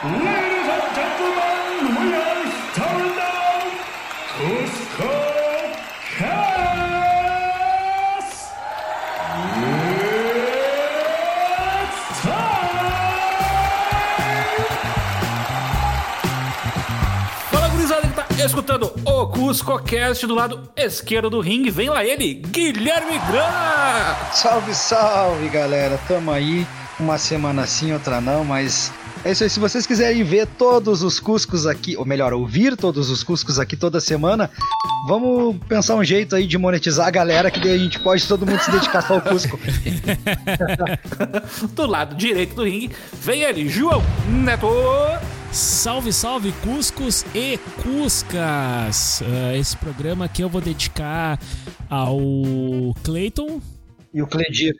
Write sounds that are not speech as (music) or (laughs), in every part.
Ladies and gentlemen, we are starting now Cusco Cast! It's time! Fala, gurizada que tá escutando o CuscoCast do lado esquerdo do ringue. Vem lá ele, Guilherme Grana! Salve, salve, galera. Tamo aí. Uma semana sim, outra não, mas é isso aí. Se vocês quiserem ver todos os Cuscos aqui, ou melhor, ouvir todos os Cuscos aqui toda semana, vamos pensar um jeito aí de monetizar a galera, que daí a gente pode todo mundo se dedicar só ao Cusco. (laughs) Do lado direito do ringue, vem ele, João Neto! Salve, salve, Cuscos e Cuscas! Ah, esse programa aqui eu vou dedicar ao Clayton. E o Cledir.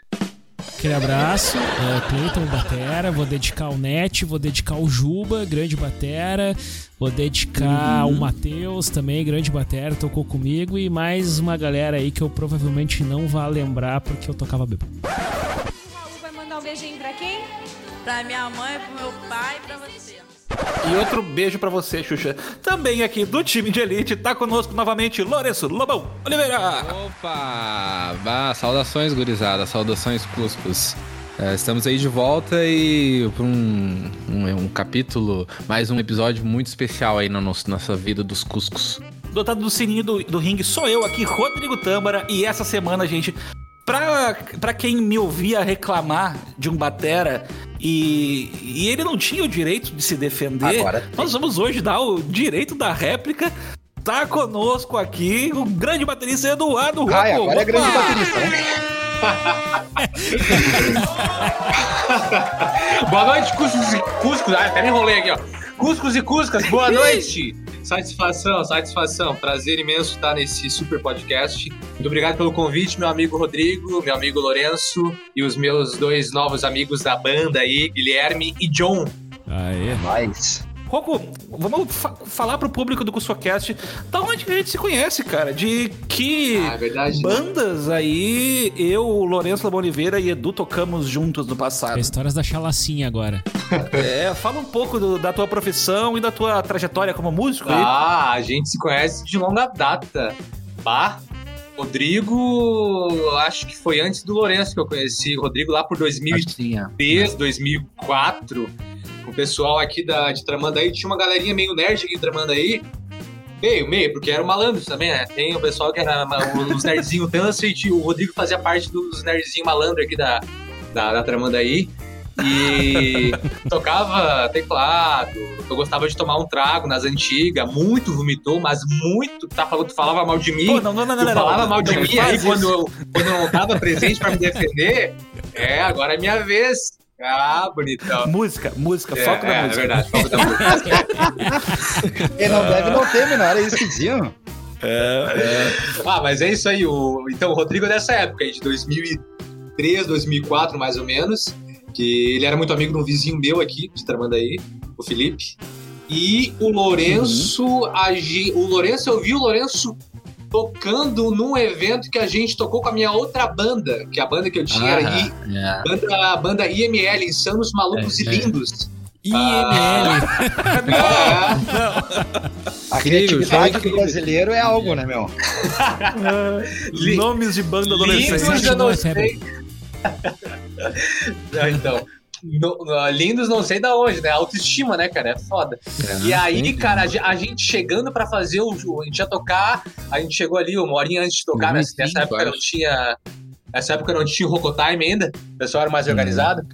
Aquele abraço, é, Cleiton Batera, vou dedicar ao Net, vou dedicar ao Juba, grande Batera, vou dedicar ao Matheus também, grande Batera, tocou comigo, e mais uma galera aí que eu provavelmente não vá lembrar porque eu tocava bêbado. Raul vai mandar um beijinho pra quem? Pra minha mãe, pro meu pai e pra você. E outro beijo pra você, Xuxa. Também aqui do time de elite, tá conosco novamente Lourenço Lobão Oliveira! Opa! Bah, saudações, gurizada, saudações, Cuscos. É, estamos aí de volta e para um, um, um capítulo, mais um episódio muito especial aí na nossa, nossa vida dos Cuscos. Dotado do sininho do, do ringue, sou eu aqui, Rodrigo Tâmara, e essa semana, gente, pra, pra quem me ouvia reclamar de um batera e, e ele não tinha o direito de se defender, Agora nós vamos hoje dar o direito da réplica. Tá conosco aqui o grande baterista Eduardo Rocco. Ai, agora é grande Opa! baterista, né? (laughs) Boa noite, Cuscos e Cuscos. Ah, até me enrolei aqui, ó. Cuscos e Cuscas, boa noite. Satisfação, satisfação. Prazer imenso estar nesse super podcast. Muito obrigado pelo convite, meu amigo Rodrigo, meu amigo Lourenço e os meus dois novos amigos da banda aí, Guilherme e John. Aê. Mas. Rocco, vamos fa- falar pro público do CuscoCast da onde que a gente se conhece, cara. De que Ah, é verdade, né? bandas aí eu, Lourenço Lobão Oliveira e Edu tocamos juntos no passado. É histórias da chalacinha agora. (laughs) É, fala um pouco do- da tua profissão e da tua trajetória como músico aí. Ah, a gente se conhece de longa data. Bah, Rodrigo, acho que foi antes do Lourenço que eu conheci. Rodrigo lá por 2003, 2004. O pessoal aqui da, de Tramandaí tinha uma galerinha meio nerd aqui de Tramandaí. Meio, meio, porque era um malandro também, né? Tem o pessoal que era os nerdzinhos tinha- o Rodrigo fazia parte dos nerdzinhos malandro aqui da, da, da Tramandaí. E (laughs) tocava teclado, eu gostava de tomar um trago nas antigas, muito vomitou, mas muito, tá falando, tu falava mal de mim, Pô, não, não, não, não, tu não, falava mal de mim, aí quando eu, quando eu não tava presente pra me defender, é, agora é minha vez. Ah, bonitão. Música, música, É, foco é, na é música. verdade, foco da música. (laughs) Quem não deve não teme, não era isso que diziam? Ah, mas é isso aí. O, então, o Rodrigo é dessa época aí, de 2003, 2004, mais ou menos. Que ele era muito amigo de um vizinho meu aqui, de Tramandaí, o Felipe. E o Lourenço, a ge- o Lourenço, eu vi o Lourenço tocando num evento que a gente tocou com a minha outra banda, que a banda que eu tinha era I, é. banda, a banda IML, Insanos Malucos É, e é. Lindos. IML. É, A Incrível, criatividade do incrível. brasileiro é algo, né, meu? (laughs) Nomes de banda adolescente. Lindos eu não Não é sei. (laughs) Não, então. No- no- lindos não sei da onde, né? Autoestima, né, cara? É foda. e aí, cara, a a gente chegando pra fazer o. A gente ia tocar, a gente chegou ali uma horinha antes de tocar, né? 2005, Nessa época não tinha. Nessa época não tinha Rocotime ainda, o pessoal era mais organizado.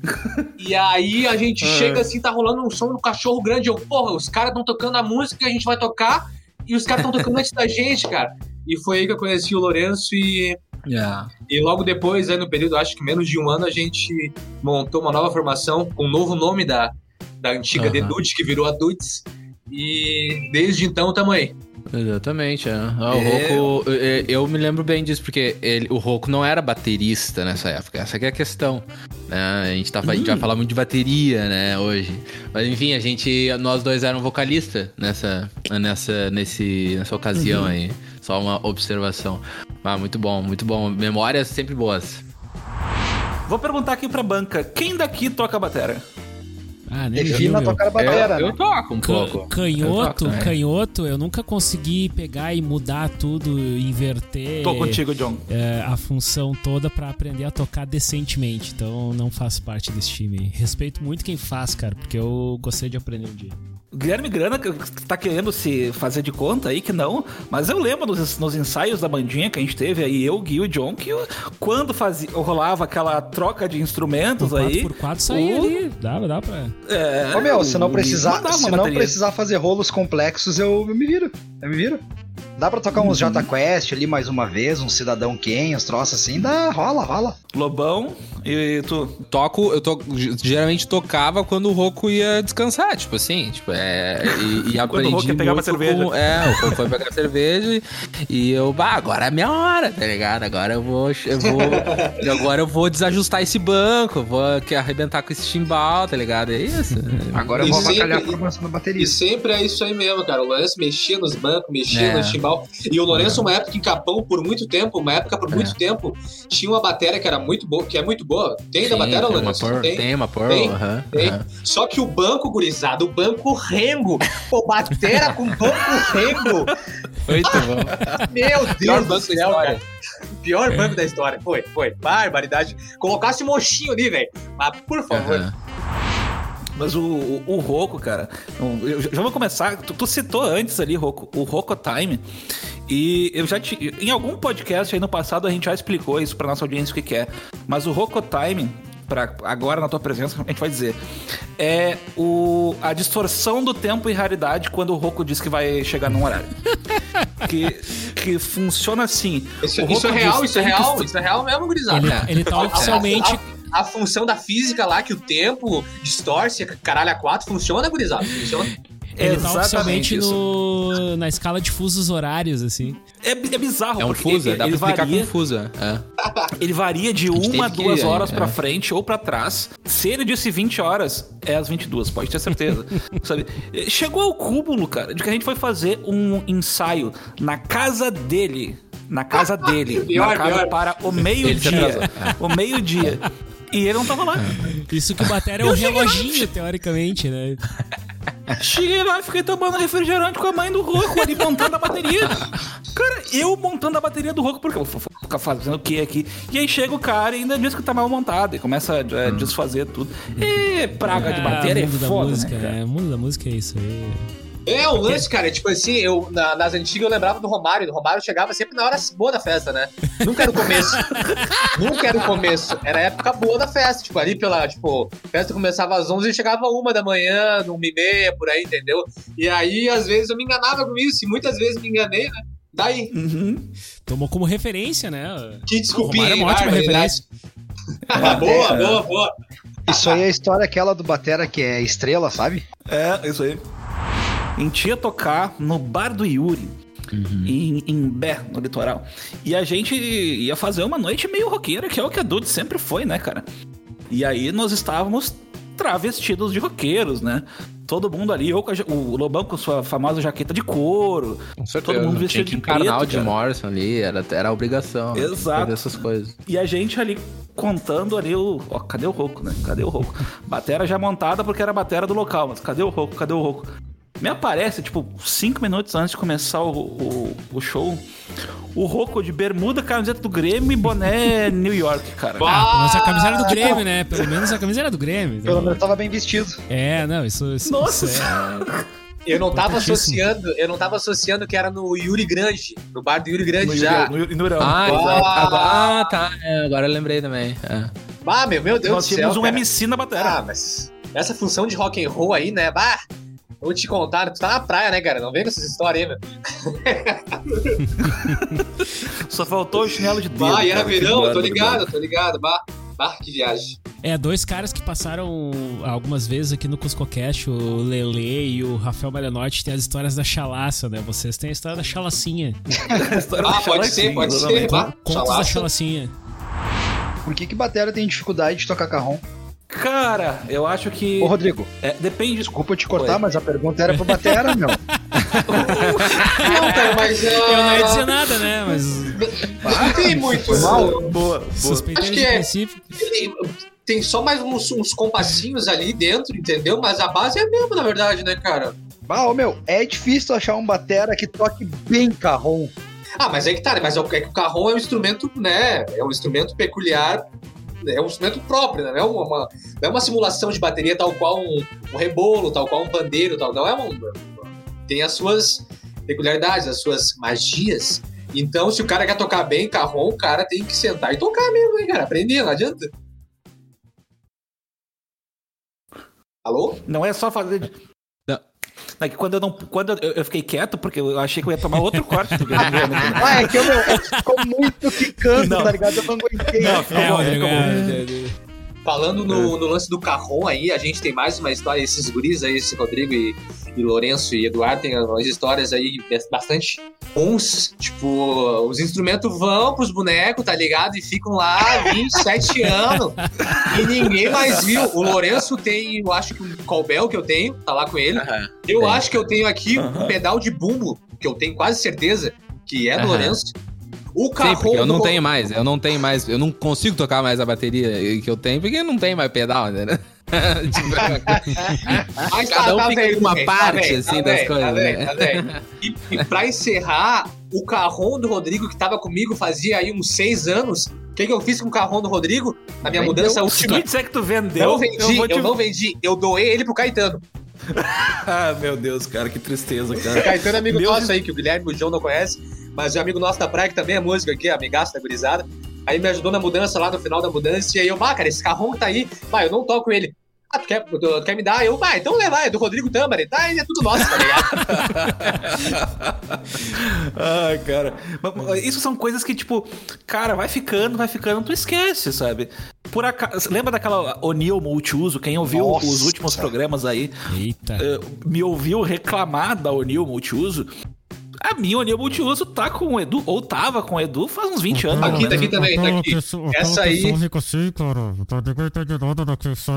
E aí a gente chega assim, tá rolando um som do cachorro grande. Eu, porra, os caras estão tocando a música que a gente vai tocar e os caras estão tocando antes da gente, cara. E foi aí que eu conheci o Lourenço e É. e logo depois, aí no período, acho que menos de um ano, a gente montou uma nova formação com o novo nome da, da antiga. The Dudes, que virou a Dudes. E desde então tamo aí. Exatamente, é. Ah, o É. Rocco, eu, eu me lembro bem disso, porque ele, o Rocco não era baterista nessa época, essa que é a questão. né? A gente, tava, a gente vai falar muito de bateria, né, hoje. Mas enfim, a gente, nós dois eram vocalista nessa, nessa, nesse, nessa ocasião aí. Só uma observação. Ah, muito bom, muito bom. Memórias sempre boas. Vou perguntar aqui pra banca, quem daqui toca batera? Ah, nem Defina meu. tocar a batera, eu, né? eu toco um Ca- pouco. Canhoto, Eu toco, é. canhoto, eu nunca consegui pegar e mudar tudo, inverter Tô contigo, John. é, a função toda pra aprender a tocar decentemente. Então não faço parte desse time. aí. Respeito muito quem faz, cara, porque eu gostei de aprender um dia. Guilherme Grana que tá querendo se fazer de conta aí que não, mas eu lembro nos, nos ensaios da bandinha que a gente teve aí, eu, Gui e o John, que eu- quando fazia, rolava aquela troca de instrumentos Por 4 aí. por 4 saía o- ali. Dava, dá pra. É, Ô meu, se não precisar, se não bateria. precisar fazer rolos complexos, eu, eu me viro. Eu me viro. Dá pra tocar Uhum. uns Jota Quest ali mais uma vez, um Cidadão Ken, uns troços assim, dá, rola, rola. Lobão e tu. Toco, eu to, geralmente tocava quando o Roco ia descansar, tipo assim, tipo, é, e, e (laughs) aprendi Roco ia pegar uma cerveja. com- é, o Roco foi pegar (laughs) cerveja e, e eu, bah, agora é minha hora, tá ligado? Agora eu vou, eu vou, (laughs) agora eu vou desajustar esse banco, eu vou arrebentar com esse timbal, tá ligado? É isso. Agora eu E vou sempre- avacalhar a formação da E bateria. sempre é isso aí mesmo, cara. O Lourenço mexia nos bancos, mexia É. no timbal. E o Lourenço, uma época em Capão, por muito tempo, uma época por muito tempo, tinha uma bateria que era muito boa, que é muito boa. Tem da bateria, tem uma Lourenço? por, Tem. tem uma por, Tem, Tem. Só que o banco, gurizado, o banco rengo. Pô, batera com banco rengo. Muito bom. Meu Pior Deus do banco da céu, história. cara. Pior banco da história. Foi, foi. Barbaridade. Colocasse mochinho ali, velho. Mas, por favor. Mas o, o, o Roco, cara, eu já vou começar. Tu, tu citou antes ali, Roco, o Roco Time. E eu já te, em algum podcast aí no passado a gente já explicou isso pra nossa audiência o que, que é. Mas o Roco Time, pra, agora na tua presença, a gente vai dizer, é o, a distorção do tempo e raridade quando o Roco diz que vai chegar num horário. (laughs) que, que funciona assim. Isso, O isso é real, diz, isso é real, isso é real mesmo, gurizada. Ele, ele tá oficialmente. A, função da física lá, que o tempo distorce, caralho, a 4, funciona, gurizada? Funciona. Ele tá Exatamente oficialmente isso. no, na escala de fusos horários, assim. É, é bizarro, É um fuso, ele, dá pra ele explicar varia, com fuso. É. (laughs) Ele varia de uma a que- duas horas é. pra frente ou pra trás. Se ele disse 20 horas, é às 22, pode ter certeza. (laughs) sabe? Chegou ao cúmulo, cara, de que a gente foi fazer um ensaio na casa dele. Na casa (laughs) dele. Pior, marcado pior. para o meio-dia. O meio-dia. E ele não tava lá. Isso que o bateria é lá, reloginho, teoricamente, né? Cheguei lá, fiquei tomando refrigerante com a mãe do Roco ali montando a bateria. Cara, eu montando a bateria do Roco, porque eu vou ficar fazendo o que aqui? E aí chega o cara e ainda diz que tá mal montado e começa a é, desfazer tudo. E praga de Ah, bateria é mundo da foda, música, né, cara? é, mundo da música é isso aí. É, o lance, cara, é tipo assim, eu, na- nas antigas eu lembrava do Romário. O Romário chegava sempre na hora boa da festa, né? Nunca era o começo. (laughs) Nunca era o começo. Era a época boa da festa. Tipo, ali pela, tipo, a festa começava às 11 e chegava uma da manhã, uma e meia, por aí, entendeu? E aí, às vezes, eu me enganava com isso. E muitas vezes me enganei, né? Daí, Uhum. Tomou como referência, né? que desculpinha, é uma ótima barbaridade. referência. boa, boa, boa. Isso aí é a história aquela do Batera que é estrela, sabe? É, isso aí. A gente ia tocar no bar do Yuri. Em, em Bé, no litoral. E a gente ia fazer uma noite meio roqueira, que é o que a Dude sempre foi, né, cara? E aí nós estávamos travestidos de roqueiros, né? Todo mundo ali, com a o Lobão com sua famosa jaqueta de couro. Com certeza. Todo mundo Tinha vestido que de preto, cara. Morrison ali, era, era a obrigação. Exato. Fazer essas coisas. E a gente ali contando ali o. Ó, cadê o Roco, né? Cadê o Roco? Batera já montada porque era a batera do local, mas cadê o Roco? Cadê o Roco? Me aparece, tipo, cinco minutos antes de começar o, o, o show, o Roco de bermuda, camiseta do Grêmio e boné New York, cara. Ah, pelo menos a camisa era do Grêmio, né? Pelo menos a camisa era do Grêmio. Pelo Então, menos tava bem vestido. é, não, isso, isso, Nossa isso é. Eu não tava associando, eu não tava associando que era no Yuri Grande, no bar do Yuri Grande No, já. no, no, no, Ah, Ah. agora, ah, tá. É, agora eu lembrei também. É. Ah, meu, meu Deus Nós do céu. tínhamos um cara. MC na batera. Ah, mas essa função de rock and roll aí, né? Bah, vou te contar, tu tá na praia, né, cara? Não vem com essas histórias aí, meu. Só faltou o chinelo de dedo. Bah, e era cara, verão, tô ligado, tô ligado. Bah, bah, que viagem. É, dois caras que passaram algumas vezes aqui no CuscoCast, o Lele e o Rafael Malenotti, tem as histórias da chalaça, né? Vocês têm a história da chalacinha. (laughs) História Ah, do pode ser, pode ser. Bah, Contos da chalaça. chalacinha. Por que que Batera tem dificuldade de tocar carrom? Cara, eu acho que. Ô, Rodrigo, é, depende. desculpa eu te cortar, Oi. mas a pergunta era pro Batera, meu. (laughs) Não, cara, mas. Eu não ia dizer ah, nada, né? Mas Não tem muito. Mal. Boa, boa. suspeitei Acho de que é. princípio. tem só mais uns, uns compassinhos ali dentro, entendeu? Mas a base é a mesma, na verdade, né, cara? Ah, ô, meu, é difícil achar um batera que toque bem carrom. Ah, mas é que tá, né? Mas é que o carrom é um instrumento, né? É um instrumento peculiar, é um instrumento próprio, né? Não é uma, uma- não é uma simulação de bateria tal qual um, um rebolo, tal qual um pandeiro, tal. Não é um. Tem as suas peculiaridades, as suas magias. Então, se o cara quer tocar bem carrom, o cara tem que sentar e tocar mesmo, hein, cara? Aprender, não adianta. Alô? Não é só fazer. É que quando eu não. Quando eu, eu fiquei quieto, porque eu achei que eu ia tomar outro (laughs) corte do Grêmio. Ah, é que o meu ficou muito quicando, Não. tá ligado? Eu não aguentei. Não, ficou É, bom, Rodrigo, ficou é. bom. Falando no, no lance do carrom aí, a gente tem mais uma história, esses guris aí, esse Rodrigo e, e Lourenço e Eduardo, tem umas histórias aí bastante bons. Tipo, os instrumentos vão pros bonecos, tá ligado? E ficam lá 27 (laughs) anos. E ninguém mais viu. O Lourenço tem, eu acho que um Colbel que eu tenho, tá lá com ele. Aham. Eu Tem. acho que eu tenho aqui um Aham. pedal de bumbo, que eu tenho quase certeza que é do Aham. Lourenço. O Sim, carrom porque eu não tenho mais, eu não tenho mais, eu não consigo tocar mais a bateria que eu tenho, porque não tem mais pedal, né? (laughs) Mas (laughs) Cada um velho com uma também, parte, velho, assim, das velho, coisas, tá velho, né? tá. E, e pra (laughs) encerrar, o carrom do Rodrigo, que tava comigo fazia aí uns seis anos, o que, que eu fiz com o carrom do Rodrigo? Na minha Vendeu. mudança Se tu última. disser que tu vendeu, Não vendi, eu eu, te... não vendi. Eu doei ele pro Caetano. Ah, meu Deus, cara, que tristeza, cara. Caetano é amigo Meu nosso Deus. aí, que o Guilherme e o João não conhecem, mas é amigo nosso da praia, que também é músico aqui, amigaço da gurizada. Aí me ajudou na mudança lá no final da mudança, e aí eu, ah, cara, esse que tá aí, vai, eu não toco ele. Ah, tu quer, tu, tu quer me dar? Eu, vai, então leva, é do Rodrigo Tâmara, tá? Ele é tudo nosso, tá ligado? (laughs) Ai, cara. Mas, Isso são coisas que, tipo, cara, vai ficando, vai ficando, tu esquece, sabe? Por acaso. Lembra daquela O'Neill multiuso? Quem ouviu Nossa. os últimos programas aí Eita. eh, me ouviu reclamar da O'Neill multiuso. A minha O'Neill multiuso tá com o Edu, ou tava com o Edu faz uns 20 anos. Aqui, tá aqui também, tá aqui. Essa aí. fica assim, cara. Tá de entendendo da questão.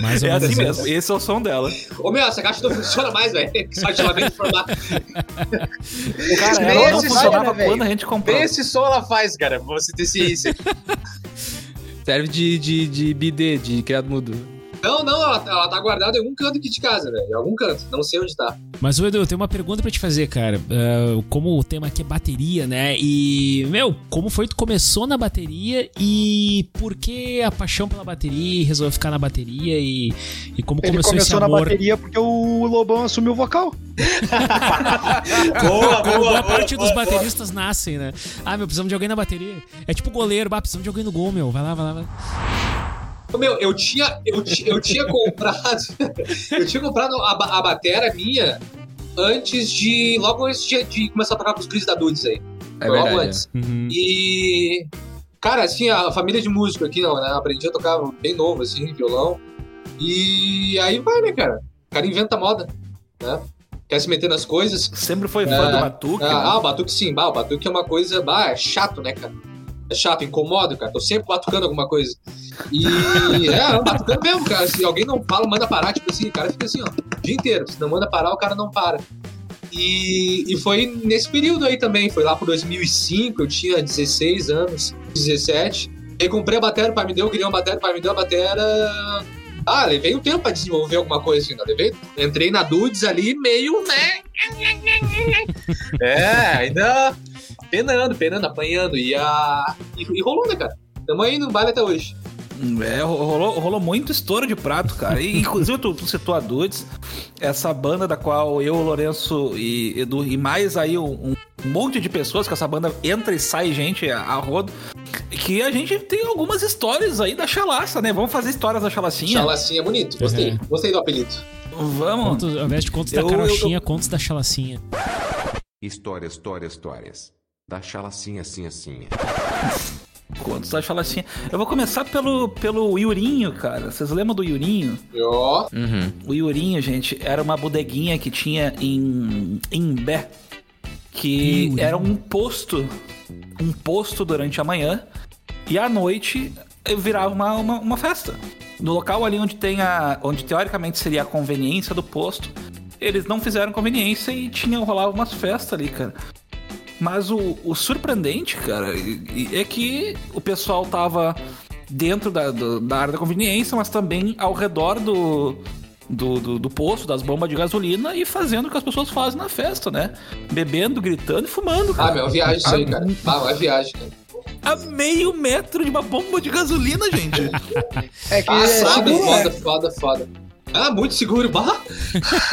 Mais ou É assim mesmo, esse é o som dela. Ô meu, essa caixa não funciona mais, velho. Só de lamento informar. Cara, ela não esse funcionava som, velho? quando a gente comprou. Esse som ela faz, cara, pra você ter ciência. Serve de, de, de bidê, de criado mudo. Não, não, ela, ela tá guardada em algum canto aqui de casa, velho. Em algum canto, não sei onde tá. Mas, ô Edu, eu tenho uma pergunta pra te fazer, cara. Ah, como o tema aqui é bateria, né? E, meu, como foi que tu começou na bateria e por que a paixão pela bateria e resolveu ficar na bateria e, e como Ele começou, esse começou na amor? bateria porque o Lobão assumiu o vocal. (laughs) Boa, boa, boa boa, parte dos boa, boa. bateristas nascem, né? Ah, meu, precisamos de alguém na bateria. É tipo goleiro, bah, precisamos de alguém no gol, meu. Vai lá, vai lá, vai lá. Meu, eu tinha, eu, eu tinha (laughs) comprado. eu tinha comprado a, a batera minha antes de. Logo antes de, de começar a tocar com os Cris da Dudes aí. É logo verdade. antes. Uhum. E. Cara, assim, a família de músico aqui, não, né? Aprendi a tocar bem novo, assim, violão. E aí vai, né, cara? O cara inventa moda, né? Quer se meter nas coisas. Sempre foi fã É. do Batuque. Ah, né? ah, o batuque sim, bah, o batuque é uma coisa. Bah, é chato, né, cara? Chato, incomoda, cara. Tô sempre batucando alguma coisa. E. é, batucando mesmo, cara. Se alguém não fala, manda parar, tipo assim, o cara fica assim, ó, o dia inteiro. Se não manda parar, o cara não para. E, e foi nesse período aí também. Foi lá pro 2005, eu tinha 16 anos, 17. Aí comprei a bateria, o pai me deu, queria uma bateria, o pai me deu a bateria. Ah, levei um tempo pra desenvolver alguma coisa ainda. Levei, entrei na Dudes ali meio, né? (laughs) É, ainda penando, penando, apanhando. E, a... e, e rolou, né, cara? Tamo aí no baile até hoje. É, rolou, rolou muito estouro de prato, cara. E, inclusive, tu, tu citou a Dudes, essa banda da qual eu, Lourenço e Edu, e mais aí um, um monte de pessoas, que essa banda entra e sai gente a, a rodo, que a gente tem algumas histórias aí da chalaça, né? Vamos fazer histórias da chalacinha? Chalacinha é bonito. Gostei. É. Gostei do apelido. Vamos. Contos, ao invés de contos Eu- da eu- carochinha, contos da chalacinha. Histórias, histórias, histórias. Da chalacinha, assim, assim. Contos da chalacinha. Eu vou começar pelo, pelo Yurinho, cara. Vocês lembram do Yurinho? Ó, Uhum. O Yurinho, gente, era uma bodeguinha que tinha em Imbé, que era um posto, um posto durante a manhã, e à noite virava uma, uma, uma festa. No local ali onde tem a. onde teoricamente seria a conveniência do posto, eles não fizeram conveniência e tinha, rolava umas festas ali, cara. Mas o, o surpreendente, cara, é que o pessoal tava dentro da, da área da conveniência, mas também ao redor do, do, do, do posto, das bombas de gasolina e fazendo o que as pessoas fazem na festa, né? Bebendo, gritando e fumando. Ah, cara. meu, é viagem isso aí, cara. Ah, é viagem, cara. A meio metro de uma bomba de gasolina, gente. (laughs) É que Ah, é foda, seguro, foda, foda, foda. Ah, muito seguro. Bah.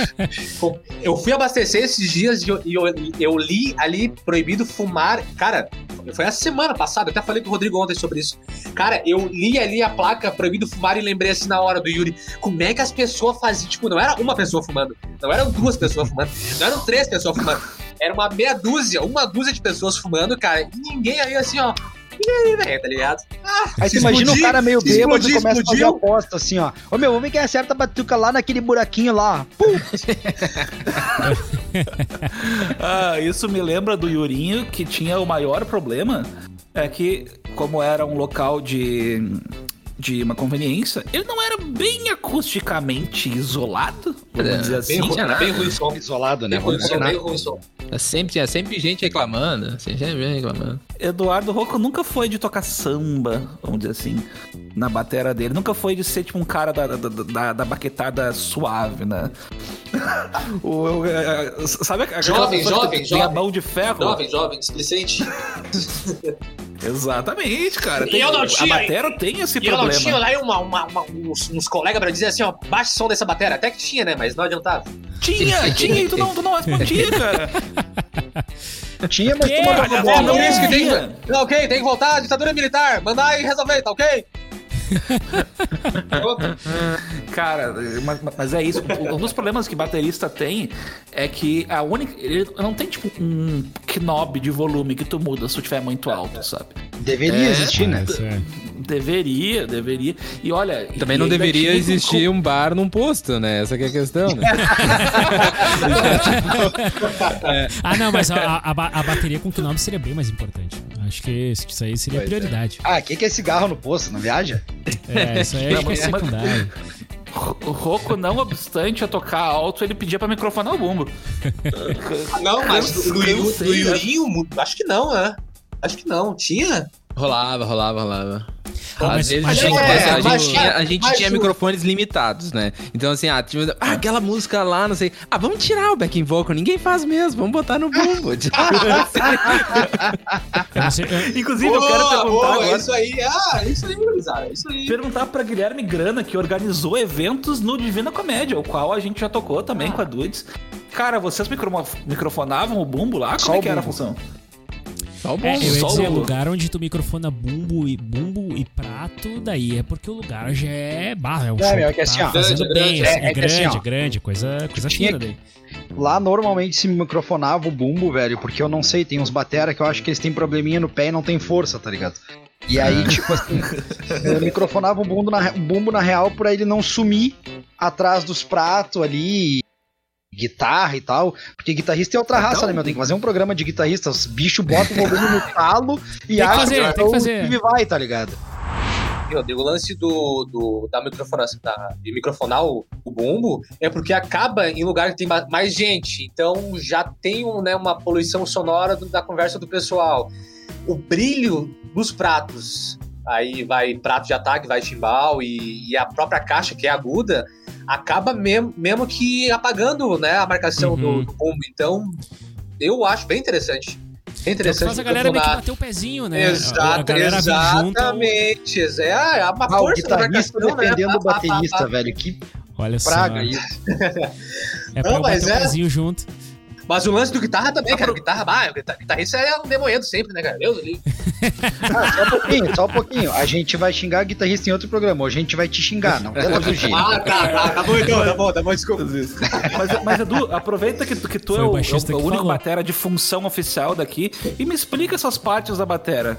(laughs) Eu fui abastecer esses dias e eu, eu, eu li ali proibido fumar. Cara, foi essa semana passada, eu até falei com o Rodrigo ontem sobre isso. Cara, eu li ali a placa proibido fumar e lembrei assim na hora do Yuri, como é que as pessoas faziam? Tipo, não era uma pessoa fumando, não eram duas pessoas fumando, não eram três pessoas fumando. Era uma meia dúzia, uma dúzia de pessoas fumando, cara, e ninguém aí assim, ó. E aí, velho, tá ligado? Ah, Aí você imagina o explodir, cara meio bêbado e explodir, começa a fazer explodiu. aposta assim, ó. Ô meu, vamos ver quem acerta a batuca lá naquele buraquinho lá. Pum! (laughs) Ah, isso me lembra do Yurinho, que tinha o maior problema, é que, como era um local de, de uma conveniência, ele não era bem acusticamente isolado, vamos É, dizer assim. Bem, ruim, bem ruim som. Isolado, né? Bem ruim som, bem ruim som. É sempre, tinha sempre gente reclamando. Sempre gente reclamando. Eduardo Rocco nunca foi de tocar samba, vamos dizer assim, na batera dele. Nunca foi de ser tipo um cara da, da, da, da baquetada suave, né? (laughs) o, o- é, sabe aquela Jovem, que jovem, tem, a jovem. mão de ferro? Jovem, jovem, displicente. (laughs) Exatamente, cara. E Tem- eu não a tinha- batera tem esse E eu não problema. tinha lá uma, uma- uma- uns, uns colegas pra dizer assim, ó, baixa o som dessa bateria. Até que tinha, né? Mas não adiantava. Tinha, (laughs) tinha, e tu não, tu não respondia, cara. (laughs) Tinha, mas Que? tu olha, bola. Não, é, isso que tem. Não, ok, tem que voltar, ditadura militar. Mandar e resolver, tá ok? (laughs) Cara, mas, mas é isso. Um dos problemas que baterista tem é que a única. Ele não tem tipo um knob de volume que tu muda se tu tiver muito alto, sabe? Deveria É, existir, né? É. Deveria, deveria. E olha. Também e não deveria existir um bar num posto, né? Essa que é a questão, né? (laughs) Ah, não, mas a, a, a bateria com knob seria bem mais importante. Acho que isso isso aí seria a Pois é. prioridade. Ah, o que, que é cigarro no posto? Não viaja? É, isso aí acho que é secundário. O Roco, não obstante a tocar alto, ele pedia pra microfonar o bumbo. Não, mas do, do, do né? Yurinho, acho que não, né? Acho que não. Tinha? Rolava, rolava, rolava. Ah, Às vezes mas- a gente, é, a gente tinha, a gente tinha microfones limitados, né? Então, assim, ah, tinha- ah, aquela música lá, não sei. Ah, vamos tirar o backing vocal, ninguém faz mesmo, vamos botar no bumbo. (laughs) Eu não sei, eu- Inclusive, eu quero perguntar boa, agora. isso aí. Ah, isso aí, gurizada. Isso aí. Perguntar pra Guilherme Grana, que organizou eventos no Divina Comédia, o qual a gente já tocou também com a Dudes. Cara, vocês micro- microfonavam o bumbo lá? Como Só é que era a função? Só o é, bumbo. eu ia dizer, o- lugar onde tu microfona bumbo e bumbo e prato, daí é porque o lugar já é barra, é um show meu, é que assim, tá ó, fazendo grande, bem, grande, assim, é- é, é que grande, assim, ó, grande, coisa, coisa fina daí. Lá normalmente se microfonava o bumbo, velho, porque eu não sei, tem uns batera que eu acho que eles têm probleminha no pé e não tem força, tá ligado? E aí, tipo assim, eu microfonava o bumbo, na, o bumbo na real pra ele não sumir atrás dos pratos ali, guitarra e tal, porque guitarrista é outra raça, né, meu? Tem que fazer um programa de guitarrista, os bichos botam o volume no talo e que acham fazer, que tem o. Steve vai, tá ligado? Meu, o lance do, do, da microfonação, da, de microfonar o, o bumbo é porque acaba em lugar que tem ma- mais gente. Então já tem um, né, uma poluição sonora do- da conversa do pessoal. O brilho dos pratos, aí vai prato de ataque, vai timbal e, e a própria caixa, que é aguda, acaba mesmo, mesmo que apagando né, a marcação do, Uhum. do bumbo. Então eu acho bem interessante. É o interessante. faz a galera meio que bater o pezinho, né? a Exato, vem junto. exatamente. É, é uma Ah, o força da marcação, né? defendendo o pá, (laughs) pá, baterista, velho, que Olha só. praga isso. É pra Não, eu mas bater o é- pezinho junto. Mas o lance do guitarra também, cara. Guitarra, bah, o guitar- guitarrista é um demoendo sempre, né, cara? Deus. (laughs) Ah, só um pouquinho, só um pouquinho. A gente vai xingar guitarrista em outro programa. Hoje a gente vai te xingar, não fugir. Ah, tá, tá, tá bom então, tá bom, tá bom, desculpa. Mas, mas, Edu, aproveita que, tu- que tu Foi é o o, é o único batera de função oficial daqui e me explica essas partes da batera.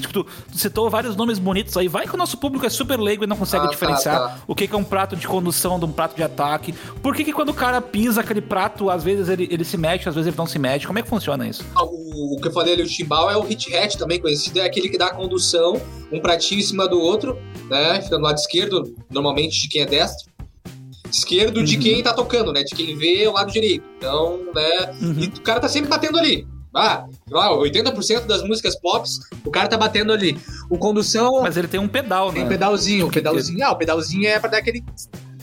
Tipo, tu, tu citou vários nomes bonitos aí. Vai que o nosso público é super leigo e não consegue Ah, tá, diferenciar tá. o que, que é um prato de condução de um prato de ataque. Por que, que quando o cara pisa aquele prato, às vezes ele, ele se mexe, às vezes ele não se mexe? Como é que funciona isso? Ah, O, o que eu falei ali, o timbal é o hit hat também conhecido, é aquele que dá a condução, um pratinho em cima do outro, né? Fica no lado esquerdo, normalmente de quem é destro. Esquerdo de quem tá tocando, né? De quem vê o lado direito. Então, né? Uhum. E o cara tá sempre batendo ali. Ah, ah, 80% das músicas pop, o cara tá batendo ali. O condução. Mas ele tem um pedal, Tem né? um pedalzinho, o pedalzinho. Ah, o pedalzinho é pra dar aquele.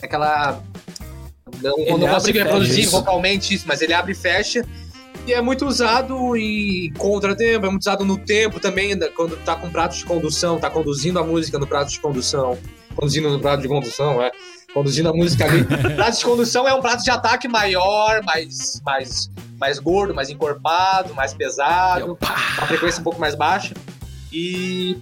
Aquela. Não, Ele não consigo reproduzir isso. vocalmente isso, mas ele abre e fecha. E é muito usado em contratempo, é muito usado no tempo também, da- quando tá com prato de condução, tá conduzindo a música no prato de condução. Conduzindo no prato de condução, é. Conduzindo a música ali. (laughs) prato de condução é um prato de ataque maior, mais, mais, mais gordo, mais encorpado, mais pesado, uma frequência um pouco mais baixa. E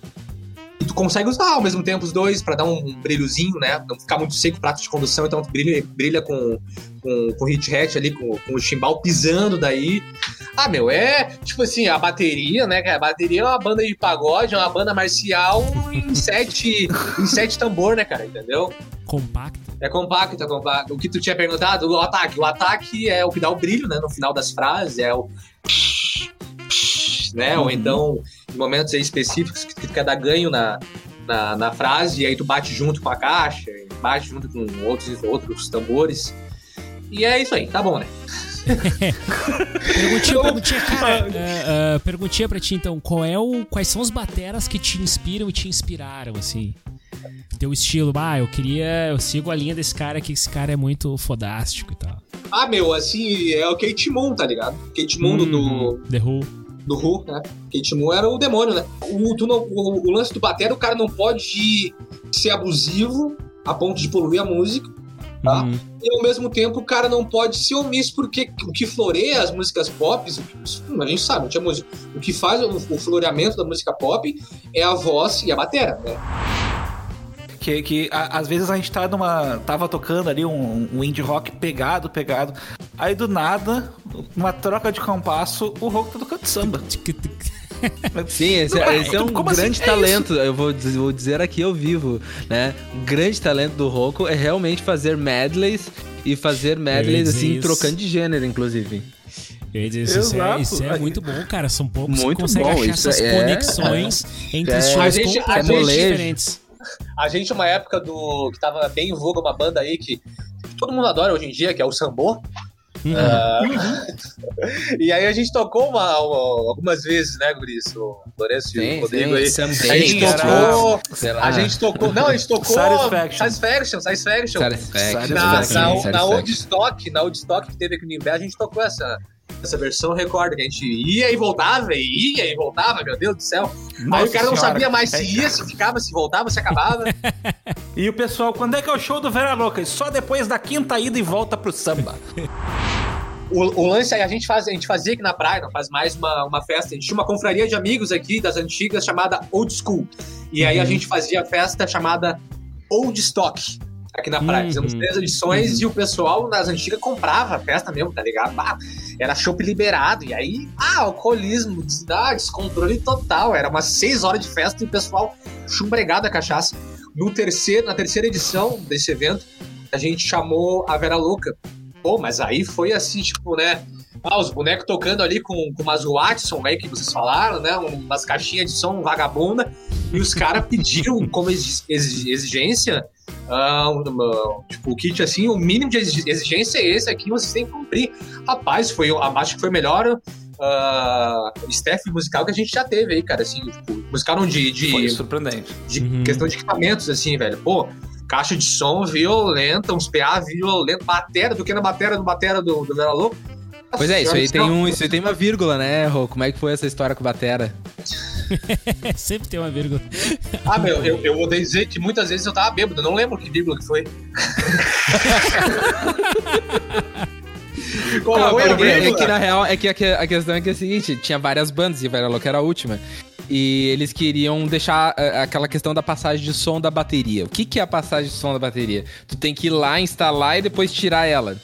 consegue usar ao mesmo tempo os dois pra dar um brilhozinho, né? Não ficar muito seco o prato de condução, então brilha, brilha com, com, com o hit hat ali, com, com o chimbal pisando daí. Ah, meu, é tipo assim, a bateria, né? A bateria é uma banda de pagode, é uma banda marcial em (laughs) sete, em sete tambor, né, cara? Entendeu? Compacto. É compacto, é compacto. O que tu tinha perguntado, o ataque. O ataque é o que dá o brilho, né? No final das frases, é o. Né? Ou então, momentos aí específicos que tu quer dar ganho na, na, na frase, e aí tu bate junto com a caixa, e bate junto com outros, outros tambores. E é isso aí, tá bom, né? Perguntinha, perguntinha, (laughs) cara, ah, ah, perguntinha pra ti então, qual é o, quais são os bateras que te inspiram e te inspiraram, assim? Teu estilo, ah, eu queria, eu sigo a linha desse cara aqui, esse cara é muito fodástico e tal. Ah, meu, assim, é o Kate Moon, tá ligado? Kate Moon do, do, The Who. Do Who, né? Kate Moon era o demônio, né? O, não- o, o lance do batera, o cara não pode ser abusivo a ponto de poluir a música, tá? Uhum. E ao mesmo tempo o cara não pode ser omisso, porque o que floreia as músicas pop, a gente sabe, tinha música. O que faz o, o floreamento da música pop é a voz e a batera, né? Que, que a- às vezes a gente tá numa. Tava tocando ali um, um indie rock pegado, pegado. Aí do nada, uma troca de compasso, o rock tá tocando samba. Sim, esse, Não é, esse é um como assim? grande É talento. eu vou dizer, vou dizer aqui ao vivo, né? Um grande talento do Rocco é realmente fazer medleys e fazer medleys assim, isso. trocando de gênero, inclusive. Isso, isso é, isso é muito bom, cara. São poucos Muito que conseguem bom, achar isso essas é- conexões entre É. A gente- completamente gente- diferentes. A gente, uma época do. que tava bem em voga uma banda aí que todo mundo adora hoje em dia, que é o Sambô. Ah, (laughs) e aí a gente tocou uma, uma- algumas vezes, né, Guris? O Lourenço e o Rodrigo sim, aí. Someday, A gente tocou. A gente tocou. Não, a gente tocou. Satisfaction. Satisfaction, Satisfaction. Satisfaction, Na, na, na Satisfaction. Woodstock, na Woodstock que teve aqui no Inverno, a gente tocou essa, essa versão recorde, que a gente ia e voltava, e ia e voltava, meu Deus do céu. Aí Nossa o cara não Senhora. sabia mais se ia, se ficava, se voltava, se acabava. (laughs) E o pessoal, quando é que é o show do Vera Louca? Só depois da quinta ida e volta pro samba. O, o lance aí, a gente, faz, a gente fazia aqui na praia, não faz mais uma, uma festa. A gente tinha uma confraria de amigos aqui das antigas chamada Old School. E aí a Uhum. gente fazia festa chamada Old Stock aqui na praia. Uhum. Fizemos três edições e o pessoal das antigas comprava a festa mesmo, tá ligado? Ah, era chopp liberado. E aí, ah, alcoolismo, des- descontrole total. Era umas seis horas de festa e o pessoal chumbregado a cachaça. No terceiro, na terceira edição desse evento, a gente chamou a Vera Louca. Pô, mas aí foi assim, tipo, né? Ah, os bonecos tocando ali com, com umas Watson aí que vocês falaram, né? Umas caixinhas de som vagabunda. E os caras pediram como exi- exi- exigência, ah, tipo, o kit assim, o mínimo de exi- exigência é esse aqui, vocês têm que cumprir. Rapaz, foi, acho que foi o melhor ah, staff musical que a gente já teve aí, cara. Assim, tipo, musical de, de, Foi surpreendente. de Uhum. questão de equipamentos, assim, velho. Pô, caixa de som violenta, uns PA violento, batera, do que na batera do batera do, do Vera Louco. Pois é, isso aí tem um, isso aí tem uma vírgula, né, Rô? Como é que foi essa história com o Batera? (laughs) Sempre tem uma vírgula. Ah, meu, eu, eu vou dizer que muitas vezes eu tava bêbado, eu não lembro que vírgula que foi. (laughs) Qual Não, foi a porque é vírgula? que na real é que a, que- a questão é que é a seguinte, tinha várias bandas e Vera Louca era a última. E eles queriam deixar ah, aquela questão da passagem de som da bateria. O que, que é a passagem de som da bateria? Tu tem que ir lá, instalar e depois tirar ela.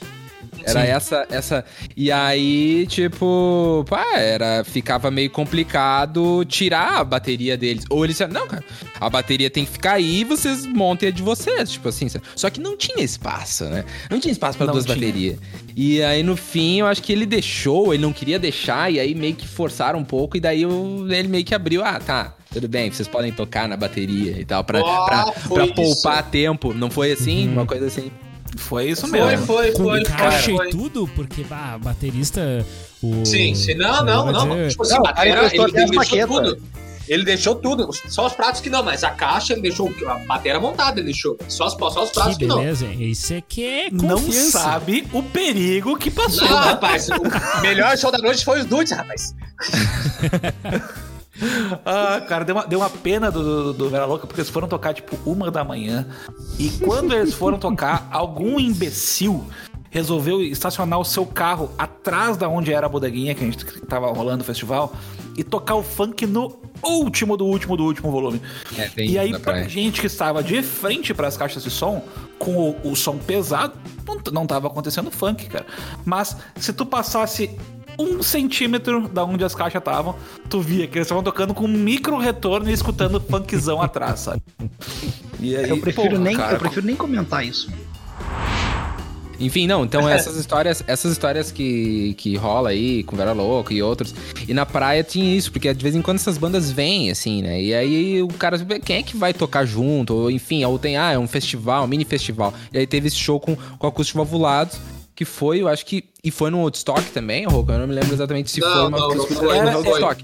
Era Sim. essa, essa. E aí, tipo, pá, era, ficava meio complicado tirar a bateria deles. Ou eles disseram, não, cara, a bateria tem que ficar aí e vocês montem a de vocês, tipo assim. Só que não tinha espaço, né? Não tinha espaço pra Não duas tinha. baterias. E aí, no fim, eu acho que ele deixou, ele não queria deixar, e aí meio que forçaram um pouco, e daí o- ele meio que abriu, ah, tá. Tudo bem, vocês podem tocar na bateria e tal, pra, Ah, pra, foi pra isso. poupar tempo. Não foi assim? Uma coisa assim. Foi isso Foi, mesmo. foi, Com foi, caixa foi, e foi. tudo, porque, bah, baterista. O... Sim, sim. Não, não, não. dizer- Tipo assim, Não, batera, aí ele, deixou tudo. Ele deixou tudo. Só os pratos que não, mas a caixa ele deixou. A batera montada ele deixou. Só os, só os pratos Que que, não. beleza? Isso aqui é Não sabe o perigo que passou. Não, né? rapaz. O (laughs) melhor show da noite foi os dudes, rapaz. (laughs) Ah, cara, deu uma, deu uma pena do, do, do Vera Louca, porque eles foram tocar, tipo, uma da manhã. E quando eles foram tocar, (laughs) algum imbecil resolveu estacionar o seu carro atrás da onde era a bodeguinha que a gente tava rolando o festival e tocar o funk no último do último do último volume. É, e aí, pra praia. gente que estava de frente para as caixas de som, com o, o som pesado, não, não tava acontecendo funk, cara. Mas se tu passasse um centímetro da onde as caixas estavam, tu via que eles estavam tocando com um micro retorno e escutando funkzão atrás, sabe? E aí, Eu prefiro, porra, nem, cara, eu prefiro nem comentar isso. Enfim, não, então (laughs) essas histórias, essas histórias que, que rola aí com Vera Louca e outros. E na praia tinha isso, porque de vez em quando essas bandas vêm, assim, né? E aí o cara, quem é que vai tocar junto? Ou enfim, ou tem, ah, é um festival, um mini festival. E aí teve esse show com, com acústico valvulados, que foi, eu acho que. E foi no Woodstock também, Roca? Eu não me lembro exatamente se Não, foi uma não, não foi, era não. Woodstock.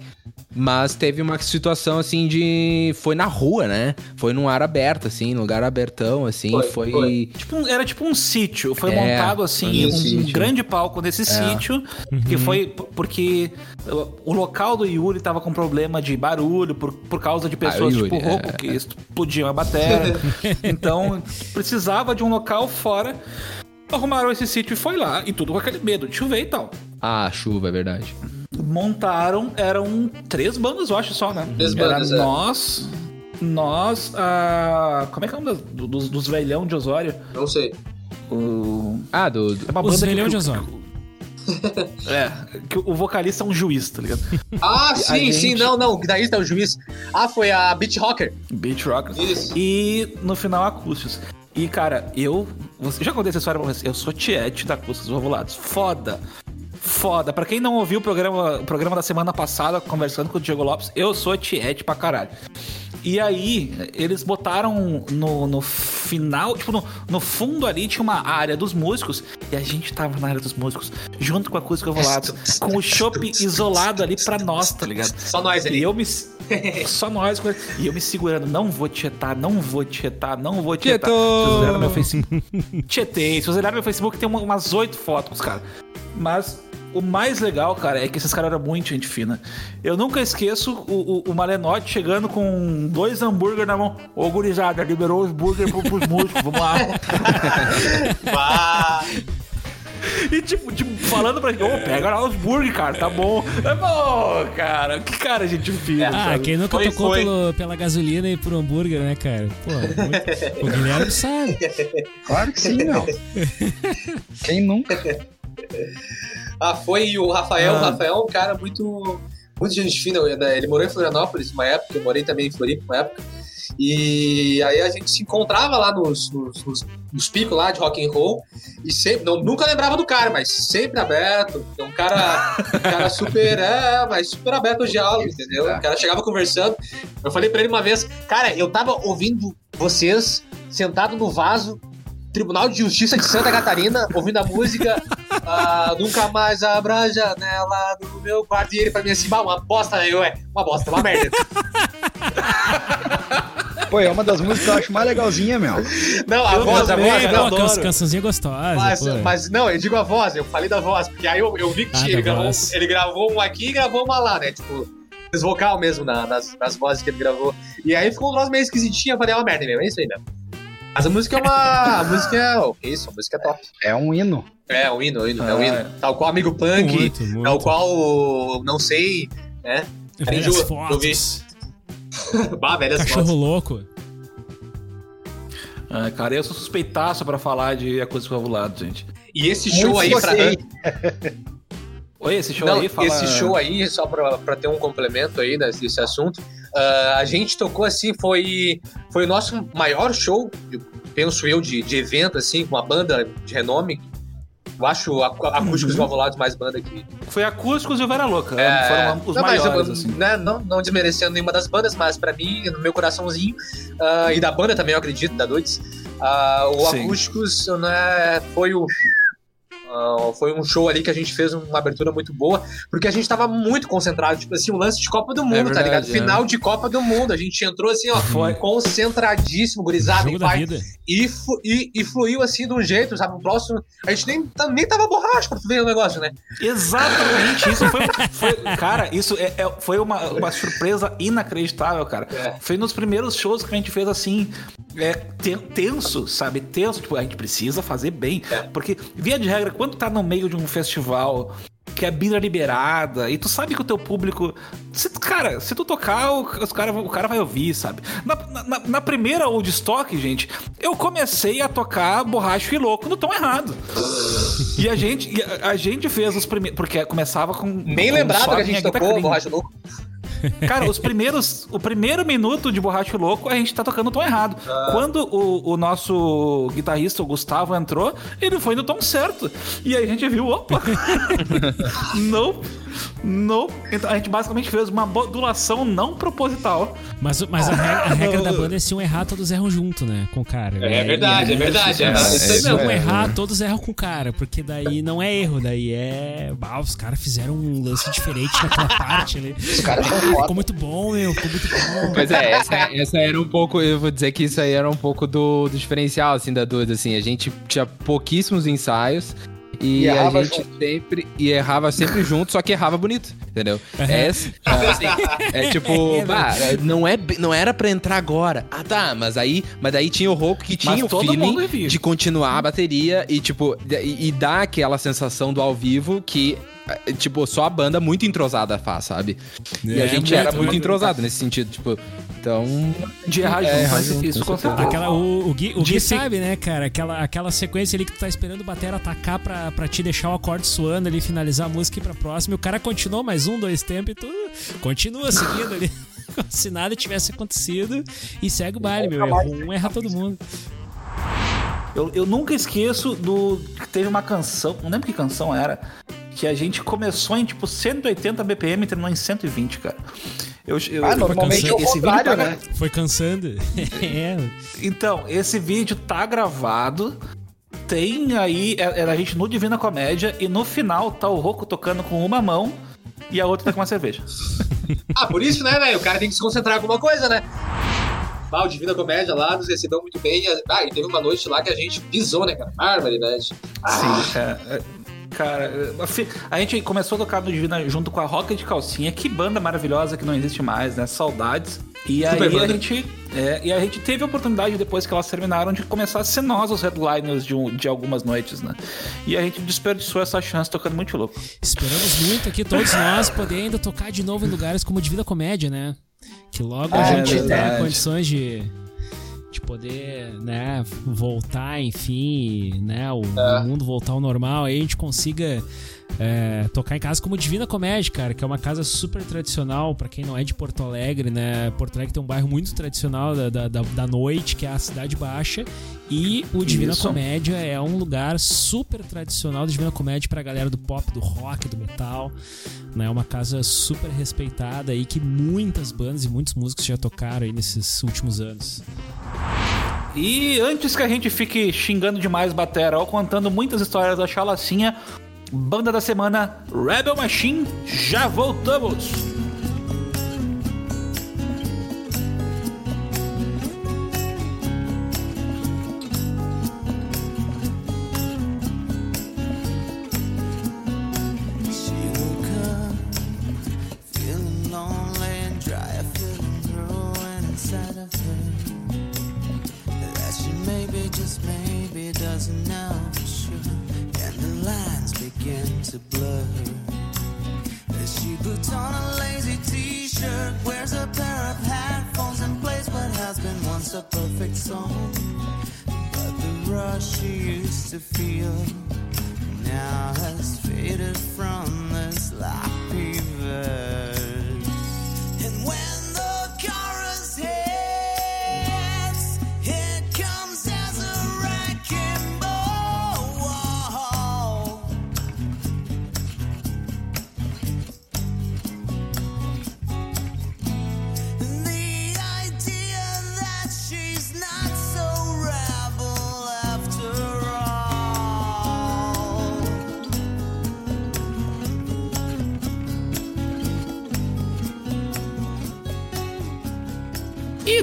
Mas teve uma situação assim de. Foi na rua, né? Foi num ar aberto, assim, num lugar abertão, assim. Foi, Foi. foi. Tipo era tipo um sítio. Foi É, montado assim, um um, grande palco nesse sítio. Que foi porque o- o local do Yuri tava com problema de barulho por, por causa de pessoas Yuri, tipo Roco é. que explodiam a bateria. (laughs) então precisava de um local fora. Arrumaram esse sítio e foi lá. E tudo com aquele medo de chover e tal. Ah, chuva, é verdade. Montaram, eram três bandas, eu acho só, né? Três Era bandas, é. nós. Nós, a. Como é que é o nome dos, dos velhão de Osório? Não sei. O. Ah, do. do- É uma Os velhão que- de Osório. (laughs) É, que o vocalista é um juiz, tá ligado? (laughs) Ah, sim, sim, gente- não, não. O guitarrista é o juiz. Ah, foi a Beat Rocker. Beat Rockers. Isso. E no final, acústicos. E, cara, eu. Você já contei essa história pra vocês? Eu sou tiete da Acústicos Ovulados. Foda. Foda. Pra quem não ouviu o programa, o programa da semana passada, conversando com o Diego Lopes, eu sou tiete pra caralho. E aí, eles botaram no, no final, tipo, no, no fundo ali tinha uma área dos músicos, e a gente tava na área dos músicos, junto com a Acústica Ovulados, com o chopp isolado ali pra nós, tá ligado? Só nós ali. E eu me. Só nós. E eu me segurando. Não vou tietar, não vou tietar, não vou tietar. Tietou! Se vocês olharem no meu Facebook. (laughs) Tietei. Se vocês olharem no meu Facebook, tem uma- umas oito fotos, cara. Mas. O mais legal, cara, é que esses caras eram muito gente fina. Eu nunca esqueço o, o, o Malenote chegando com dois hambúrguer na mão. Ô, gurizada, liberou os hambúrguer pro, pros músicos, vamos lá. (laughs) Bah. E tipo, tipo, falando pra gente, ô, pega lá os burger, cara, tá bom. É bom, cara. Que cara gente fina, Ah, sabe? quem nunca Foi, tocou foi. pelo- pela gasolina e por hambúrguer, né, cara? Pô, muito... o Guilherme sabe. Claro que sim, meu. Quem nunca? Ah, foi o Rafael. Ah. O Rafael é um cara muito, muito gente fina. Ele morou em Florianópolis uma época, eu morei também em Floripa uma época. E aí a gente se encontrava lá nos, nos, nos- nos picos lá de rock and roll e sempre, não, nunca lembrava do cara, mas sempre aberto. É um cara, um cara (laughs) super, é, mas super aberto ao diálogo, entendeu? O cara chegava conversando. Eu falei pra ele uma vez, cara, eu tava ouvindo vocês sentado no vaso Tribunal de Justiça de Santa Catarina, ouvindo a música (laughs) ah, Nunca mais abra a janela do meu quarto. E ele pra mim assim, "Bah, uma bosta, eu é, uma bosta, uma merda. (laughs) Pô, é uma das músicas que eu acho mais legalzinha, meu. Não, a Eu voz, a também, voz, eu não. adoro. Pô, cançãozinha gostosa. Mas, mas não, eu digo a voz, eu falei da voz, porque aí eu, eu vi que Ah, tinha- ele, gravou, voz. ele gravou um aqui e gravou uma lá, né? Tipo, fez vocal mesmo na- nas, nas vozes que ele gravou. E aí ficou um troço meio esquisitinho, eu falei, é uma merda mesmo, é isso aí mesmo. Mas a música é uma. A música é. o que é isso? A música é top. É um hino. É, o hino, o hino, é o Ah, hino. Tal qual Amigo Punk, Muito, muito. tal qual Não Sei, né? Velhas enjoa, fotos. (laughs) bah, velhas Cachorro fotos. louco. Ah, cara, eu sou suspeitaço pra falar de acústico ovulado, gente. E esse show Muito aí pra. gostei. (laughs) Oi, esse show Não, aí fala... esse show aí, só pra, pra ter um complemento aí desse, desse assunto, ah, a gente tocou assim, foi, foi o nosso maior show, penso eu, de, de evento, assim, com uma banda de renome. Eu acho acústicos Uhum. valvulados mais banda que. Foi acústicos e o Vera Louca. É, Foram os não, maiores, eu- assim. né, não, não desmerecendo nenhuma das bandas, mas pra mim, no meu coraçãozinho, ah, e da banda também, eu acredito, da Dudes, Ah, o Sim. Acústicos né, foi o. ah, foi um show ali que a gente fez uma abertura muito boa, porque a gente tava muito concentrado, tipo assim, um lance de Copa do Mundo, tá verdade, ligado? é. Final de Copa do Mundo. A gente entrou assim, ó, Foi. concentradíssimo, gurizado, da pai, e, e, e fluiu assim de um jeito, sabe? O próximo. A gente nem, tá- nem tava borracho pra tu ver o negócio, né? Exatamente, isso foi, (laughs) foi- cara, isso é- é- foi uma, uma surpresa inacreditável, cara. É. Foi nos primeiros shows que a gente fez assim, é, ten- tenso, sabe? Tenso, tipo, a gente precisa fazer bem, É. porque via de regra, quando tá no meio de um festival que é bira liberada, e tu sabe que o teu público. se- cara, se tu tocar, o, os cara, o cara vai ouvir, sabe? Na, na, na primeira Woodstock, gente, eu comecei a tocar borracho e louco no tom errado. E a gente, e a, a gente fez os primeiros. Porque começava com. Nem com lembrava que a gente tocou Clean. Borracha Louco. Cara, os primeiros. O primeiro minuto de Borracho Louco, a gente tá tocando no tom errado. Quando o, o nosso guitarrista, o Gustavo, entrou, ele foi no tom certo. E aí a gente viu, opa! (laughs) não. Não. Então a gente basicamente fez uma modulação não proposital. Mas, mas a, (laughs) regra, a regra da banda é se um errar, todos erram junto, né? Com o cara. É verdade, é verdade. É, É, isso aí é, Se um errar, todos erram com o cara, porque daí não é erro, daí é. Ah, os caras fizeram um lance diferente naquela (laughs) parte ali. Os caras Ficou muito bom, meu. Ficou muito bom. Pois é, essa, essa era um pouco, eu vou dizer que isso aí era um pouco do, do diferencial, assim, da Duda, assim, a gente tinha pouquíssimos ensaios e, E a gente sempre, e errava sempre (laughs) junto, só que errava bonito, entendeu? É, esse- assim, é (laughs) tipo, bah, não, é, não era pra entrar agora, ah tá, mas aí, mas daí tinha o Roku que tinha Mas o feeling de continuar a bateria e tipo, e, e dar aquela sensação do ao vivo que... eh, Tipo, só a banda muito entrosada faz, sabe? e a É, gente muito, era muito muito. entrosado nesse sentido, tipo, então De errar junto, É, errar mas junto, isso com certeza. Aquela, o, o Gui, o Gui sabe, né, cara? Aquela, aquela sequência ali que tu tá esperando o batera atacar pra, pra te deixar o acorde suando ali, finalizar a música e ir pra próxima. E o cara continuou mais um, dois tempos e tu continua seguindo ali. (laughs) Como se nada tivesse acontecido. E segue o baile, meu. Errou um, erra todo mundo. Eu, eu nunca esqueço do. que Teve uma canção, não lembro que canção era, que a gente começou em tipo 180 BPM e terminou em 120, cara. Eu, eu, Ah, normalmente é o esse vídeo contrário, tá- né? Foi cansando. (laughs) é. Então, esse vídeo tá gravado. Tem aí, é, é a gente no Divina Comédia, e no final tá o Roco tocando com uma mão e a outra tá com uma cerveja. (laughs) Ah, por isso, né, velho? O cara tem que se concentrar em alguma coisa, né? Ah, o Divina Comédia lá nos recebeu muito bem. Ah, e teve uma noite lá que a gente pisou, né, cara? Barbaridade. Ah, Sim, é, é, cara, a gente começou a tocar no Divina junto com a Roca de Calcinha, que banda maravilhosa que não existe mais, né? Saudades. E Super aí a gente, é, e a gente teve a oportunidade, depois que elas terminaram, de começar a ser nós os headliners de, um- de algumas noites, né? E a gente desperdiçou essa chance tocando muito louco. Esperamos muito aqui, todos nós, poder ainda tocar de novo em lugares como Divina Comédia, né? Que logo É a gente verdade. tenha condições de, de poder, né, voltar, enfim, né, o, o mundo voltar ao normal, aí a gente consiga é, tocar em casa como Divina Comédia, cara, que é uma casa super tradicional pra quem não é de Porto Alegre, né? Porto Alegre tem um bairro muito tradicional da, da, da- noite, que é a Cidade Baixa, e o Divina Isso. Comédia é um lugar super tradicional do Divina Comédia pra galera do pop, do rock, do metal, né? É uma casa super respeitada aí que muitas bandas e muitos músicos já tocaram aí nesses últimos anos. E antes que a gente fique xingando demais Batera ou contando muitas histórias da Chalacinha, banda da semana Rebel Machine, já voltamos!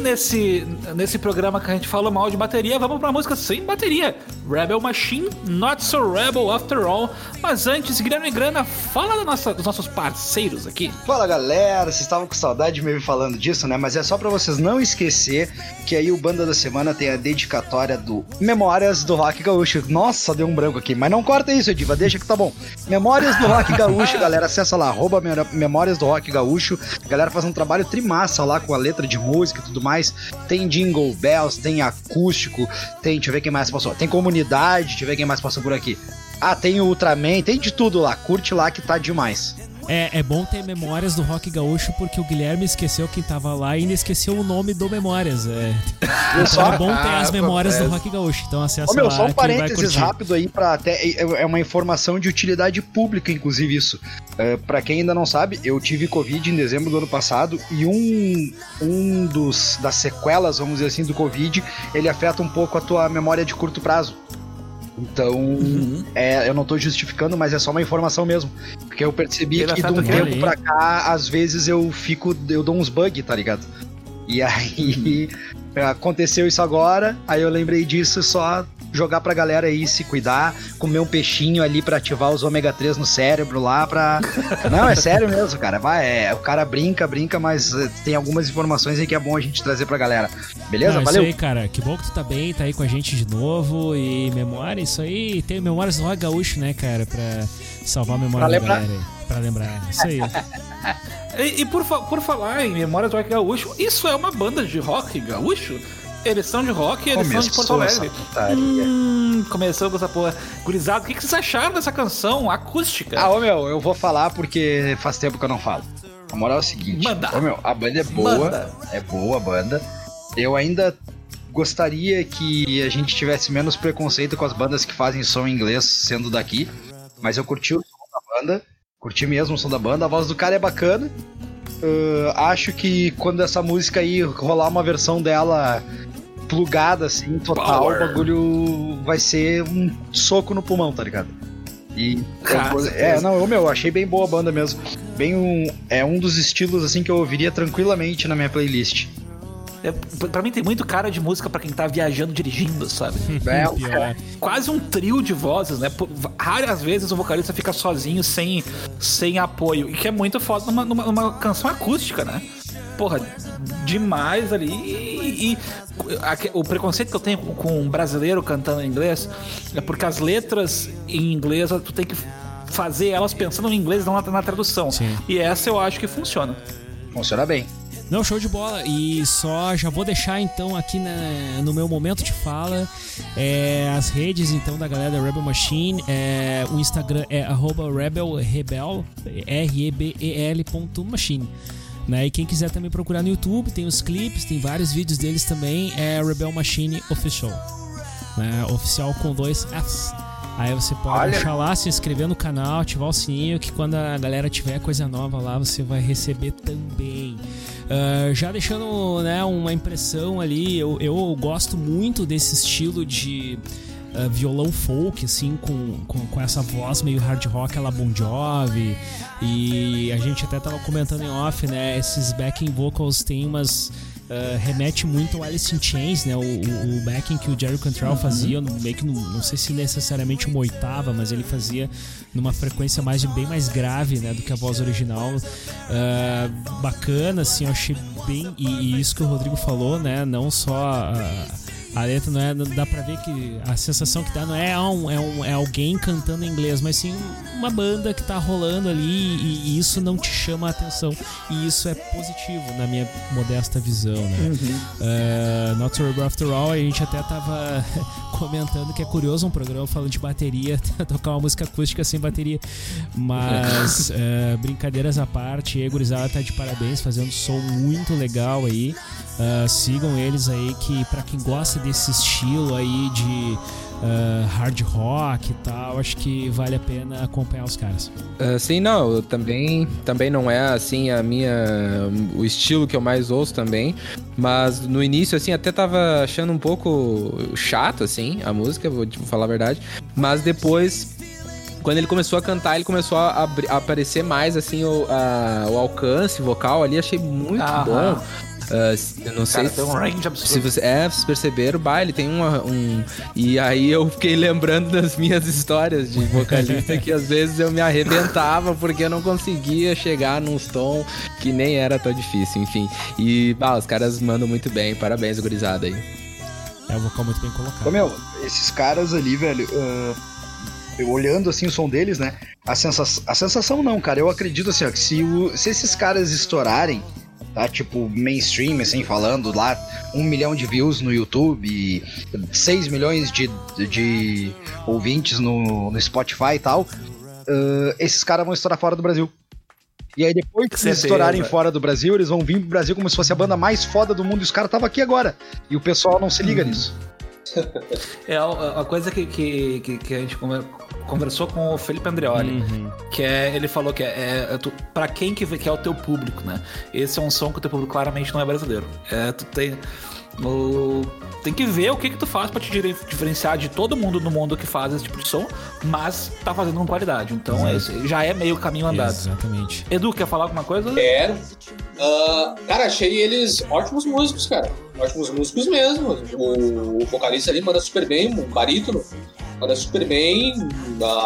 Nesse, nesse programa que a gente falou mal de bateria, vamos pra música sem bateria. Rebel Machine, Not So Rebel After All. Mas antes, Guilherme Grana, fala nossa, dos nossos parceiros aqui. Fala galera, vocês estavam com saudade de me falando disso, né? Mas é só pra vocês não esquecer que aí o Banda da Semana tem a dedicatória do Memórias do Rock Gaúcho. Nossa, deu um branco aqui, mas não corta isso, Ediva, deixa que tá bom. Memórias do Rock Gaúcho, galera, acessa lá, arroba Memórias do Rock Gaúcho. A galera faz um trabalho trimassa lá com a letra de música e tudo mais. Tem jingle bells, tem acústico, tem, deixa eu ver quem mais passou. Tem comunidade, deixa eu ver quem mais passou por aqui. Ah, tem o Ultraman, tem de tudo lá. Curte lá que tá demais. É, é bom ter memórias do Rock Gaúcho porque o Guilherme esqueceu quem tava lá e ainda esqueceu o nome do Memórias. É, então é bom ter as memórias do Rock Gaúcho. Então acessa Ô, meu, lá só um parênteses rápido aí para até é é uma informação de utilidade pública, inclusive isso. É, para quem ainda não sabe, eu tive covid em dezembro do ano passado e um um dos das sequelas, vamos dizer assim, do covid, ele afeta um pouco a tua memória de curto prazo. Então, Uhum. é, eu não tô justificando, mas é só uma informação mesmo. Porque eu percebi Ele que de um tempo Olha pra cá, às vezes eu fico. Eu dou uns bugs, tá ligado? E aí (laughs) aconteceu isso agora, aí eu lembrei disso só jogar pra galera aí se cuidar, comer um peixinho ali pra ativar os ômega 3 no cérebro lá pra. (laughs) Não, é sério mesmo, cara. Vai, é, o cara brinca, brinca, mas eh, tem algumas informações aí que é bom a gente trazer pra galera. Beleza? Não, Valeu. Isso aí, cara. Que bom que tu tá bem, tá aí com a gente de novo. E memória, isso aí. Tem memórias do Rock Gaúcho, né, cara? Pra salvar a memória Pra da lembrar. galera aí. Pra lembrar. Isso aí. (laughs) E, e por, por falar em Memórias do Rock Gaúcho, isso é uma banda de rock gaúcho? Eles são de rock e eles são de Porto Alegre. Hum, começou com essa porra. Gurizado, o que, que vocês acharam dessa canção acústica? Ah, ô meu, eu vou falar porque faz tempo que eu não falo. A moral é o seguinte: Manda. Ô meu, a banda é boa, Manda. é boa a banda. Eu ainda gostaria que a gente tivesse menos preconceito com as bandas que fazem som em inglês sendo daqui, mas eu curti o som da banda, curti mesmo o som da banda, a voz do cara é bacana. Ah, acho que quando essa música aí rolar uma versão dela plugada assim, total, Power. o bagulho vai ser um soco no pulmão, tá ligado? E é, certeza. não, eu, meu, eu achei bem boa a banda mesmo. Bem um, é um dos estilos assim que eu ouviria tranquilamente na minha playlist. É, pra mim tem muito cara de música pra quem tá viajando dirigindo, sabe? (laughs) É. Quase um trio de vozes, né? Pô, Raras vezes o vocalista fica sozinho, sem, sem apoio. E que é muito foda numa, numa, numa canção acústica, né? Porra, demais ali. E, e aque- o preconceito que eu tenho com, com um brasileiro cantando em inglês é porque as letras em inglês tu tem que fazer elas pensando em inglês, não na, na tradução. Sim. E essa eu acho que funciona. Funciona bem. Não, show de bola. E só já vou deixar então aqui na- no meu momento de fala é, as redes então da galera da Rebel Machine. É, o Instagram é arroba rebelrebel, R-E-B-E-L ponto machine. Né? E quem quiser também procurar no YouTube, tem os clipes, tem vários vídeos deles também. É Rebel Machine Official. Né? Oficial com dois Fs. Aí você pode Olha. achar lá, se inscrever no canal, ativar o sininho, que quando a galera tiver coisa nova lá, você vai receber também. Ah, já deixando né, uma impressão ali, eu, eu gosto muito desse estilo de ah, violão folk, assim, com, com, com essa voz meio hard rock, ela Bon Jovi. E a gente até tava comentando em off, né? Esses backing vocals tem umas. ah, remete muito ao Alice in Chains, né? O, o, o backing que o Jerry Cantrell fazia, no- meio que no- não sei se necessariamente uma oitava, mas ele fazia numa frequência mais bem mais grave, né, do que a voz original. Ah, bacana, assim, eu achei bem e, e isso que o Rodrigo falou, né? Não só a, a letra não é, dá pra ver que a sensação que dá não é, um, é, um, é alguém cantando em inglês, mas sim uma banda que tá rolando ali e, e isso não te chama a atenção. E isso é positivo na minha modesta visão, né? Uh, Not So Rebel After All, a gente até tava (laughs) comentando que é curioso um programa falando de bateria, (laughs) tocar uma música acústica sem bateria. Mas, uh, (laughs) brincadeiras à parte, e gurizada tá de parabéns, fazendo um som muito legal aí. Uh, sigam eles aí, que pra quem gosta desse estilo aí de uh, hard rock e tal, acho que vale a pena acompanhar os caras. Ah, sim, não, também, também não é assim a minha o estilo que eu mais ouço também, mas no início assim até tava achando um pouco chato assim a música, vou te falar a verdade, mas depois quando ele começou a cantar, ele começou a, a aparecer mais assim o, a- o alcance vocal ali, achei muito Aham. bom. Ah, se- eu não sei Cara, tem um range absurdo. se você, é, vocês perceberam, bah, ele tem uma, um. E aí eu fiquei lembrando das minhas histórias de vocalista que às vezes eu me arrebentava porque eu não conseguia chegar num tom que nem era tão difícil, enfim. E, bah, os caras mandam muito bem, parabéns, gurizada aí. É um vocal muito bem colocado. Ô, meu, esses caras ali, velho, eu olhando assim o som deles, né? A sensação, a sensação não, cara. Eu acredito assim, ó, que se, o- se esses caras estourarem, tá? Tipo, mainstream, assim, falando lá, um milhão de views no YouTube, e 6 milhões de, de ouvintes no, no Spotify e tal, ah, esses caras vão estourar fora do Brasil. E aí, depois que eles estourarem fora do Brasil, eles vão vir pro Brasil como se fosse a banda mais foda do mundo. E os caras estavam aqui agora. E o pessoal não se liga nisso. É a, a coisa que, que, que, que a gente conver- conversou com o Felipe Andreoli, que é, ele falou que é, é tu, pra quem que, vê- que é o teu público, né? Esse é um som que o teu público claramente não é brasileiro. É, tu tem, o- tem que ver o que que tu faz pra te diferenciar de todo mundo no mundo que faz esse tipo de som, mas tá fazendo com qualidade. Então é já é meio caminho andado. Exatamente. Edu, quer falar alguma coisa? Quero. Ah, cara, achei eles ótimos músicos, cara. Ótimos músicos mesmo. O, o vocalista ali manda super bem, o barítono manda super bem.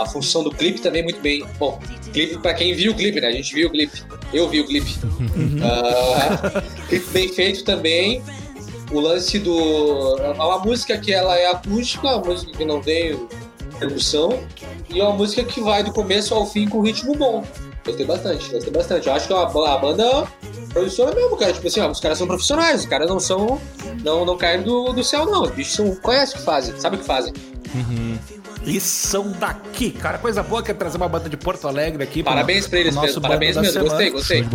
A função do clipe também muito bem. Bom, clipe pra quem viu o clipe, né? A gente viu o clipe. Eu vi o clipe. Ah, clipe bem feito também. O lance do. É uma música que ela é acústica, uma música que não tem percussão. E é uma música que vai do começo ao fim com ritmo bom. Gostei bastante, gostei bastante. Eu acho que a, ba- a banda produciona mesmo, cara. Tipo assim, ó, os caras são profissionais, os caras não são. Não, não caem do, do céu, não. Os bichos são, conhecem o que fazem, sabem o que fazem. E são daqui, cara. Coisa boa que é trazer uma banda de Porto Alegre aqui. Parabéns pra eles pro nosso mesmo, parabéns mesmo. semana. Gostei, gostei.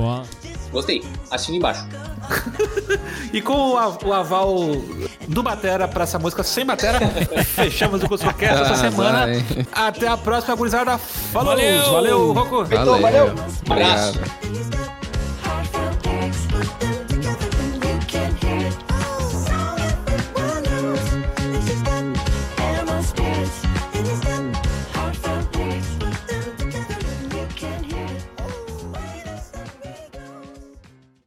Gostei. Assina embaixo. (laughs) E com o, av- o aval do Batera pra essa música sem Batera, (laughs) fechamos o Cusco Cast essa Ah, semana. vai. Até a próxima, gurizada. Falou! Valeu! Valeu, Rocco! Então, valeu. Abraço. Obrigado.